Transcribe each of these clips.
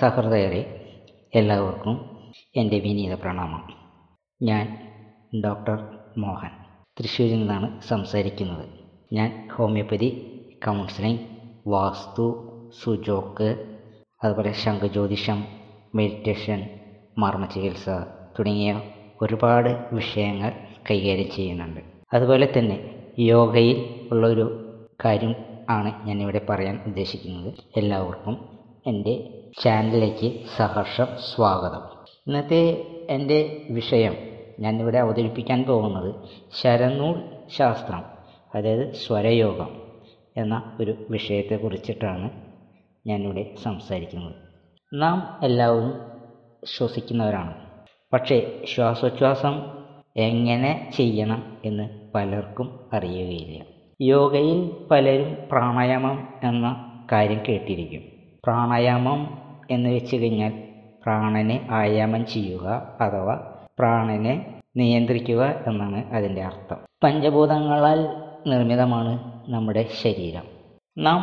സഹൃദയരെ എല്ലാവർക്കും എന്റെ വിനീത പ്രണാമം. ഞാൻ ഡോക്ടർ മോഹൻ. തൃശ്ശൂരിൽ നിന്നാണ് സംസാരിക്കുന്നത്. ഞാൻ ഹോമിയോപ്പതി കൗൺസിലിംഗ് വാസ്തു സുജോക്ക് അതുപോലെ ശംഖുജ്യോതിഷം മെഡിറ്റേഷൻ മർമ്മചികിത്സ തുടങ്ങിയ ഒരുപാട് വിഷയങ്ങൾ കൈകാര്യം ചെയ്യുന്നുണ്ട്. അതുപോലെ തന്നെ യോഗയിൽ ഉള്ളൊരു കാര്യം ആണ് ഞാനിവിടെ പറയാൻ ഉദ്ദേശിക്കുന്നത്. എല്ലാവർക്കും എന്റെ ചാനലിലേക്ക് സഹർഷം സ്വാഗതം. ഇന്നത്തെ എന്റെ വിഷയം ഞാനിവിടെ അവതരിപ്പിക്കാൻ പോകുന്നത് ശരനൂൽ ശാസ്ത്രം അതായത് സ്വരയോഗം എന്ന ഒരു വിഷയത്തെക്കുറിച്ചിട്ടാണ് ഞാനിവിടെ സംസാരിക്കുന്നത്. നാം എല്ലാവരും ശ്വസിക്കുന്നവരാണ്. പക്ഷേ ശ്വാസോച്ഛ്വാസം എങ്ങനെ ചെയ്യണം എന്ന് പലർക്കും അറിയുകയില്ല. യോഗയിൽ പലരും പ്രാണായാമം എന്ന കാര്യം കേട്ടിരിക്കും. പ്രാണായാമം എന്ന് വെച്ച് കഴിഞ്ഞാൽ പ്രാണനെ ആയാമം ചെയ്യുക അഥവാ പ്രാണനെ നിയന്ത്രിക്കുക എന്നാണ് അതിന്റെ അർത്ഥം. പഞ്ചഭൂതങ്ങളാൽ നിർമ്മിതമാണ് നമ്മുടെ ശരീരം. നാം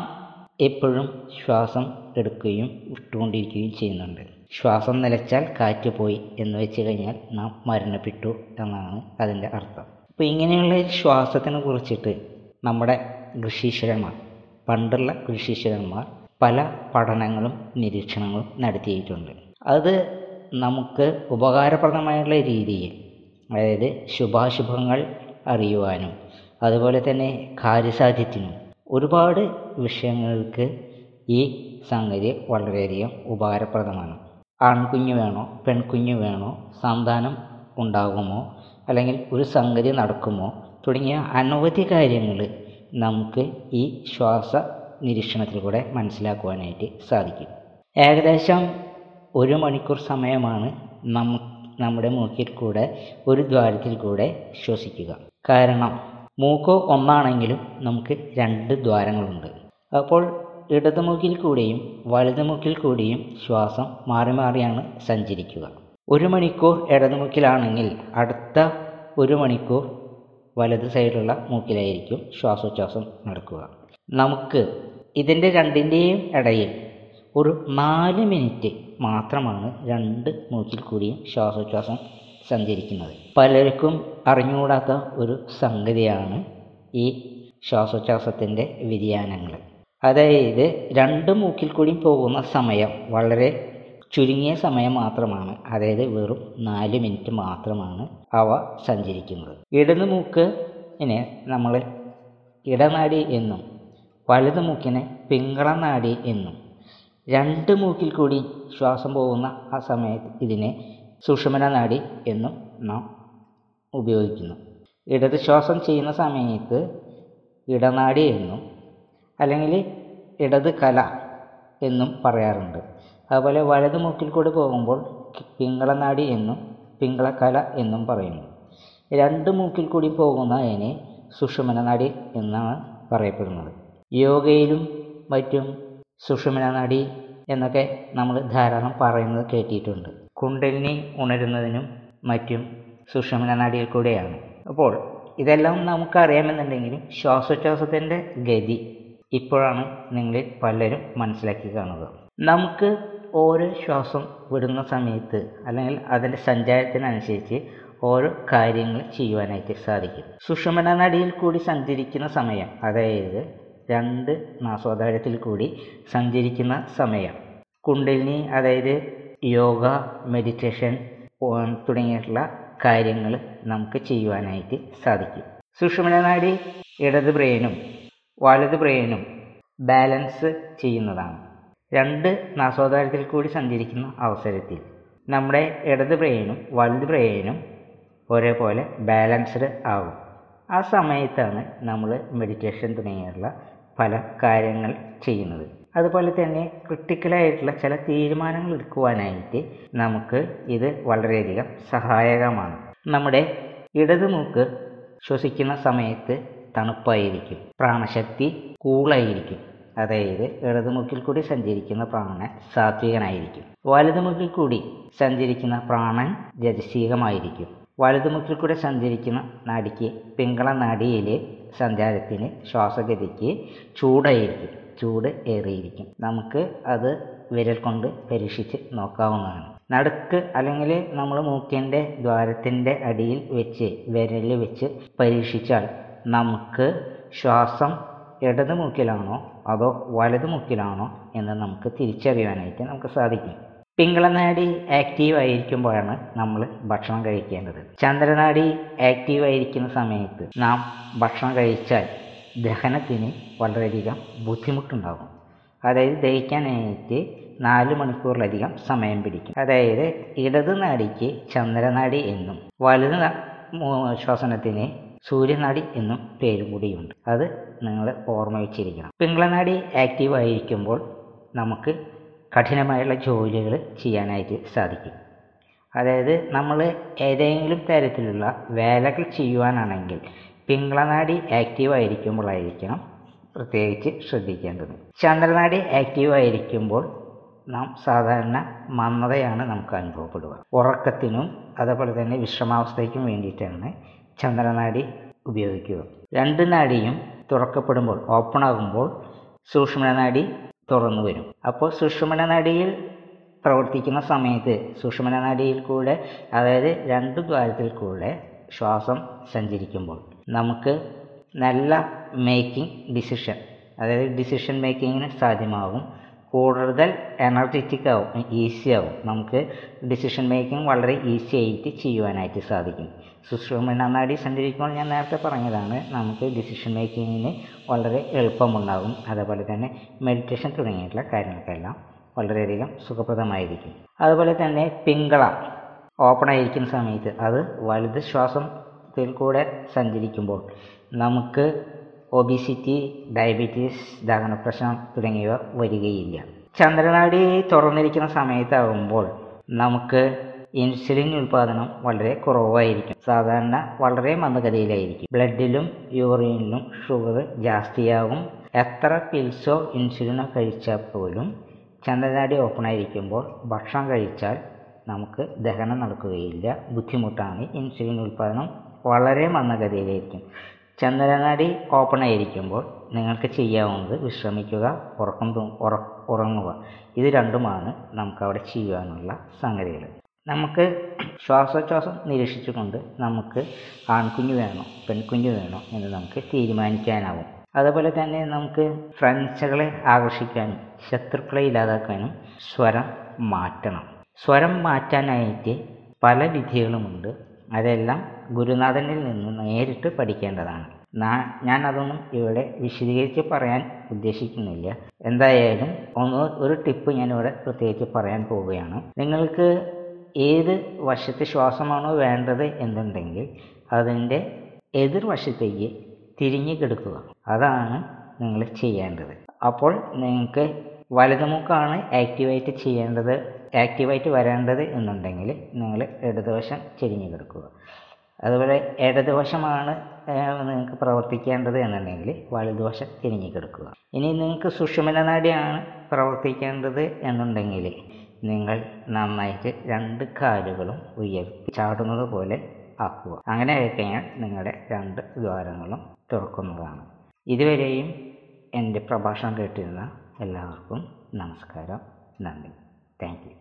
എപ്പോഴും ശ്വാസം എടുക്കുകയും വിട്ടുകൊണ്ടിരിക്കുകയും ചെയ്യുന്നുണ്ട്. ശ്വാസം നിലച്ചാൽ കാറ്റ് പോയി എന്ന് വെച്ച് കഴിഞ്ഞാൽ നാം മരണപ്പെട്ടു എന്നാണ് അതിന്റെ അർത്ഥം. അപ്പോൾ ഇങ്ങനെയുള്ള ശ്വാസത്തിനെ കുറിച്ചിട്ട് നമ്മുടെ ഋഷീശ്വരന്മാർ പണ്ടുള്ള ഋഷീശ്വരന്മാർ പല പഠനങ്ങളും നിരീക്ഷണങ്ങളും നടത്തിയിട്ടുണ്ട്. അത് നമുക്ക് ഉപകാരപ്രദമായുള്ള രീതിയിൽ അതായത് ശുഭാശുഭങ്ങൾ അറിയുവാനും അതുപോലെ തന്നെ കാര്യസാധ്യത്തിനും ഒരുപാട് വിഷയങ്ങൾക്ക് ഈ സംഗതി വളരെയധികം ഉപകാരപ്രദമാണ്. ആൺകുഞ്ഞ് വേണോ പെൺകുഞ്ഞ് വേണോ സന്താനം ഉണ്ടാകുമോ അല്ലെങ്കിൽ ഒരു സംഗതി നടക്കുമോ തുടങ്ങിയ അനവധി കാര്യങ്ങൾ നമുക്ക് ഈ ശ്വാസ നിരീക്ഷണത്തിലൂടെ മനസ്സിലാക്കുവാനായിട്ട് സാധിക്കും. ഏകദേശം ഒരു മണിക്കൂർ സമയമാണ് നം നമ്മുടെ മൂക്കിൽ കൂടെ ഒരു ദ്വാരത്തിൽ കൂടെ ശ്വസിക്കുക. കാരണം മൂക്കോ ഒന്നാണെങ്കിലും നമുക്ക് രണ്ട് ദ്വാരങ്ങളുണ്ട്. അപ്പോൾ ഇടതു മൂക്കിൽ കൂടിയും വലതു മൂക്കിൽ കൂടിയും ശ്വാസം മാറി മാറിയാണ് സഞ്ചരിക്കുക. ഒരു മണിക്കൂർ ഇടതു മൂക്കിലാണെങ്കിൽ അടുത്ത ഒരു മണിക്കൂർ വലത് സൈഡിലുള്ള മൂക്കിലായിരിക്കും ശ്വാസോച്ഛ്വാസം നടക്കുക. നമുക്ക് ഇതിന്റെ രണ്ടിന്റെയും ഇടയിൽ ഒരു നാല് മിനിറ്റ് മാത്രമാണ് രണ്ട് മൂക്കിൽ കൂടിയും ശ്വാസോച്ഛ്വാസം സഞ്ചരിക്കുന്നത്. പലർക്കും അറിഞ്ഞുകൂടാത്ത ഒരു സംഗതിയാണ് ഈ ശ്വാസോച്ഛ്വാസത്തിന്റെ വ്യതിയാനങ്ങൾ. അതായത് രണ്ട് മൂക്കിൽ കൂടിയും പോകുന്ന സമയം വളരെ ചുരുങ്ങിയ സമയം മാത്രമാണ്. അതായത് വെറും നാല് മിനിറ്റ് മാത്രമാണ് അവ സഞ്ചരിക്കുന്നത്. ഇടത് ഇനെ നമ്മൾ ഇടനാടി എന്നും വലത് മൂക്കിനെ പിങ്കളനാടി എന്നും രണ്ട് മൂക്കിൽ കൂടി ശ്വാസം പോകുന്ന ആ സമയത്ത് ഇതിനെ സുഷുമന നാടി എന്നും നാം ഉപയോഗിക്കുന്നു. ഇടത് ശ്വാസം ചെയ്യുന്ന സമയത്ത് ഇടനാടി എന്നും അല്ലെങ്കിൽ ഇടത് കല എന്നും പറയാറുണ്ട്. അതുപോലെ വലത് മൂക്കിൽ കൂടി പോകുമ്പോൾ പിങ്കളനാടി എന്നും പിങ്കളക്കല എന്നും പറയുന്നു. രണ്ട് മൂക്കിൽ കൂടി പോകുന്നതിനെ സുഷുമന നാടി എന്നാണ് പറയപ്പെടുന്നത്. യോഗയിലും മറ്റും സുഷുമന നടി എന്നൊക്കെ നമ്മൾ ധാരാളം പറയുന്നത് കേട്ടിട്ടുണ്ട്. കുണ്ടലിനി ഉണരുന്നതിനും മറ്റും സുഷുമന നടിയിൽ കൂടെയാണ്. അപ്പോൾ ഇതെല്ലാം നമുക്കറിയാമെന്നുണ്ടെങ്കിലും ശ്വാസോച്ഛ്വാസത്തിന്റെ ഗതി ഇപ്പോഴാണ് നിങ്ങളിൽ പലരും മനസ്സിലാക്കി കാണുക നമുക്ക് ഓരോ ശ്വാസം വിടുന്ന സമയത്ത് അല്ലെങ്കിൽ അതിന്റെ സഞ്ചാരത്തിനനുസരിച്ച് ഓരോ കാര്യങ്ങൾ ചെയ്യുവാനായിട്ട് സാധിക്കും. സുഷുമന നടിയിൽ കൂടി സഞ്ചരിക്കുന്ന സമയം അതായത് രണ്ട് നാസ്വാധാരത്തിൽ കൂടി സഞ്ചരിക്കുന്ന സമയം. കുണ്ടലിനി അതായത് യോഗ മെഡിറ്റേഷൻ തുടങ്ങിയിട്ടുള്ള കാര്യങ്ങൾ നമുക്ക് ചെയ്യുവാനായിട്ട് സാധിക്കും. സുഷുമനാടി ഇടത് ബ്രെയിനും വലത് ബ്രെയിനും ബാലൻസ് ചെയ്യുന്നതാണ്. രണ്ട് നാസ്വാധാരത്തിൽ കൂടി സഞ്ചരിക്കുന്ന അവസരത്തിൽ നമ്മുടെ ഇടത് ബ്രെയിനും വലത് ബ്രെയിനും ഒരേപോലെ ബാലൻസ്ഡ് ആകും ആ സമയത്താണ് നമ്മൾ മെഡിറ്റേഷൻ തുടങ്ങിയുള്ള പല കാര്യങ്ങൾ ചെയ്യുന്നത്. അതുപോലെ തന്നെ ക്രിട്ടിക്കലായിട്ടുള്ള ചില തീരുമാനങ്ങൾ എടുക്കുവാനായിട്ട് നമുക്ക് ഇത് വളരെയധികം സഹായകമാണ്. നമ്മുടെ ഇടത് മൂക്ക് ശ്വസിക്കുന്ന സമയത്ത് തണുപ്പായിരിക്കും. പ്രാണശക്തി കൂളായിരിക്കും. അതായത് ഇടതുമുക്കിൽ കൂടി സഞ്ചരിക്കുന്ന പ്രാണൻ സാത്വികനായിരിക്കും. വലതുമുക്കിൽ കൂടി സഞ്ചരിക്കുന്ന പ്രാണൻ രജസീകമായിരിക്കും വലതുമുക്കിൽ കൂടി സഞ്ചരിക്കുന്ന നാടിക്ക് പിങ്കള നാടിയിലെ സഞ്ചാരത്തിന് ശ്വാസഗതിക്ക് ചൂടായിരിക്കും. ചൂട് ഏറിയിരിക്കും. നമുക്ക് അത് വിരൽ കൊണ്ട് പരീക്ഷിച്ച് നോക്കാവുന്നതാണ്. നടുക്ക് അല്ലെങ്കിൽ നമ്മൾ മൂക്കിന്റെ ദ്വാരത്തിന്റെ അടിയിൽ വെച്ച് വിരൽ വെച്ച് പരീക്ഷിച്ചാൽ നമുക്ക് ശ്വാസം ഇടത് മൂക്കിലാണോ അതോ വലത് മൂക്കിലാണോ എന്ന് നമുക്ക് തിരിച്ചറിയാനായിട്ട് നമുക്ക് സാധിക്കും. പിങ്കളനാടി ആക്റ്റീവ് ആയിരിക്കുമ്പോഴാണ് നമ്മൾ ഭക്ഷണം കഴിക്കേണ്ടത്. ചന്ദ്രനാഡി ആക്റ്റീവ് ആയിരിക്കുന്ന സമയത്ത് നാം ഭക്ഷണം കഴിച്ചാൽ ദഹനത്തിന് വളരെയധികം ബുദ്ധിമുട്ടുണ്ടാകും. അതായത് ദഹിക്കാനായിട്ട് നാല് മണിക്കൂറിലധികം സമയം പിടിക്കും. അതായത് ഇടത് നാടിക്ക് ചന്ദ്രനാടി എന്നും വലത് ശ്വസനത്തിന് സൂര്യനാടി എന്നും പേരും കൂടിയുണ്ട്. അത് നിങ്ങൾ ഓർമ്മ വെച്ചിരിക്കണം. പിങ്കളനാടി ആക്റ്റീവ് ആയിരിക്കുമ്പോൾ നമുക്ക് കഠിനമായുള്ള ജോലികൾ ചെയ്യാനായിട്ട് സാധിക്കും. അതായത് നമ്മൾ ഏതെങ്കിലും തരത്തിലുള്ള വേലകൾ ചെയ്യുവാനാണെങ്കിൽ പിങ്കളനാടി ആക്റ്റീവ് ആയിരിക്കുമ്പോഴായിരിക്കണം പ്രത്യേകിച്ച് ശ്രദ്ധിക്കേണ്ടത്. ചന്ദ്രനാഡി ആക്റ്റീവ് ആയിരിക്കുമ്പോൾ നാം സാധാരണ മന്ദതയാണ് നമുക്ക് അനുഭവപ്പെടുക. ഉറക്കത്തിനും അതേപോലെ തന്നെ വിശ്രമാവസ്ഥയ്ക്കും വേണ്ടിയിട്ടാണ് ചന്ദ്രനാഡി ഉപയോഗിക്കുക. രണ്ട് നാടിയും തുറക്കപ്പെടുമ്പോൾ ഓപ്പൺ ആകുമ്പോൾ സൂക്ഷ്മനാടി തുറന്നു വരും. അപ്പോൾ സുഷുമ്നനാടിയിൽ പ്രവർത്തിക്കുന്ന സമയത്ത് സുഷുമ്നനാടിയിൽ കൂടെ അതായത് രണ്ട് ദ്വാരത്തിൽ കൂടെ ശ്വാസം സഞ്ചരിക്കുമ്പോൾ നമുക്ക് നല്ല മേക്കിംഗ് ഡിസിഷൻ അതായത് ഡിസിഷൻ മേക്കിങ്ങിന് സാധ്യമാകും കൂടുതൽ എനർജറ്റിക് ആവും ഈസി ആവും. നമുക്ക് ഡിസിഷൻ മേക്കിംഗ് വളരെ ഈസി ആയിട്ട് ചെയ്യുവാനായിട്ട് സാധിക്കും. സുശ്രമനാടി സഞ്ചരിക്കുമ്പോൾ ഞാൻ നേരത്തെ പറഞ്ഞതാണ് നമുക്ക് ഡിസിഷൻ മേക്കിങ്ങിന് വളരെ എളുപ്പമുണ്ടാകും അതേപോലെ തന്നെ മെഡിറ്റേഷൻ തുടങ്ങിയിട്ടുള്ള കാര്യങ്ങൾക്കെല്ലാം വളരെയധികം സുഖപ്രദമായിരിക്കും. അതുപോലെ തന്നെ പിങ്കള ഓപ്പൺ ആയിരിക്കുന്ന സമയത്ത് അത് വലുത് ശ്വാസത്തിൽ കൂടെ സഞ്ചരിക്കുമ്പോൾ നമുക്ക് ഒബിസിറ്റി ഡയബറ്റീസ് ദഹന പ്രശ്നം തുടങ്ങിയവ വരികയില്ല. ചന്ദ്രനാടി തുറന്നിരിക്കുന്ന സമയത്താകുമ്പോൾ നമുക്ക് ഇൻസുലിൻ ഉൽപാദനം വളരെ കുറവായിരിക്കും. സാധാരണ വളരെ മന്ദഗതിയിലായിരിക്കും. ബ്ലഡിലും യൂറിനിലും ഷുഗർ ജാസ്തിയാകും. എത്ര പിൽസോ ഇൻസുലിനോ കഴിച്ചാൽ പോലും ചന്ദ്രനാടി ഓപ്പൺ ആയിരിക്കുമ്പോൾ ഭക്ഷണം കഴിച്ചാൽ നമുക്ക് ദഹനം നടക്കുകയില്ല. ബുദ്ധിമുട്ടാണ് ഇൻസുലിൻ ഉൽപാദനം വളരെ മന്ദഗതിയിലായിരിക്കും. ചന്ദ്രനാടി ഓപ്പൺ ആയിരിക്കുമ്പോൾ നിങ്ങൾക്ക് ചെയ്യാവുന്നത് വിശ്രമിക്കുക ഉറക്കം ഉറങ്ങുക. ഇത് രണ്ടുമാണ് നമുക്കവിടെ ചെയ്യാനുള്ള സംഗതികൾ. നമുക്ക് ശ്വാസോച്ഛ്വാസം നിരീക്ഷിച്ചുകൊണ്ട് നമുക്ക് ആൺകുഞ്ഞ് വേണോ പെൺകുഞ്ഞ് വേണോ എന്ന് നമുക്ക് തീരുമാനിക്കാനാവും. അതുപോലെ തന്നെ നമുക്ക് ഫ്രണ്ട്സുകളെ ആകർഷിക്കാനും ശത്രുക്കളെ ഇല്ലാതാക്കാനും സ്വരം മാറ്റണം. സ്വരം മാറ്റാനായിട്ട് പല വിധികളുമുണ്ട്. അതെല്ലാം ഗുരുനാഥനിൽ നിന്ന് നേരിട്ട് പഠിക്കേണ്ടതാണ്. ഞാൻ അതൊന്നും ഇവിടെ വിശദീകരിച്ച് പറയാൻ ഉദ്ദേശിക്കുന്നില്ല. എന്തായാലും ഒന്ന് ഒരു ടിപ്പ് ഞാനിവിടെ പ്രത്യേകിച്ച് പറയാൻ പോവുകയാണ്. നിങ്ങൾക്ക് ഏത് വശത്തെ ശ്വാസമാണോ വേണ്ടത് എന്നുണ്ടെങ്കിൽ അതിന്റെ എതിർവശത്തേക്ക് തിരിഞ്ഞു കിടക്കുക. അതാണ് നിങ്ങൾ ചെയ്യേണ്ടത്. അപ്പോൾ നിങ്ങൾക്ക് വലതുമുക്കാണ് ആക്ടിവേറ്റ് ചെയ്യേണ്ടത് ആക്ടിവേറ്റ് വരേണ്ടത് എന്നുണ്ടെങ്കിൽ നിങ്ങൾ ഇടതുവശം ചെരിഞ്ഞു കിടക്കുക അതുപോലെ ഇടതുവശമാണ് നിങ്ങൾക്ക് പ്രവർത്തിക്കേണ്ടത് എന്നുണ്ടെങ്കിൽ വലതുവശം തിരിഞ്ഞു കിടക്കുക ഇനി നിങ്ങൾക്ക് സുഷുമനനാടിയാണ് പ്രവർത്തിക്കേണ്ടത് എന്നുണ്ടെങ്കിൽ നിങ്ങൾ നന്നായിട്ട് രണ്ട് കാലുകളും ഉയർത്തി ചാടുന്നത് പോലെ ആക്കുക. അങ്ങനെ ആയിക്കഴിഞ്ഞാൽ നിങ്ങളുടെ രണ്ട് ദ്വാരങ്ങളും തുറക്കുന്നതാണ്. ഇതുവരെയും എന്റെ പ്രഭാഷണം കേട്ടിരുന്ന എല്ലാവർക്കും നമസ്കാരം. നന്ദി. Thank you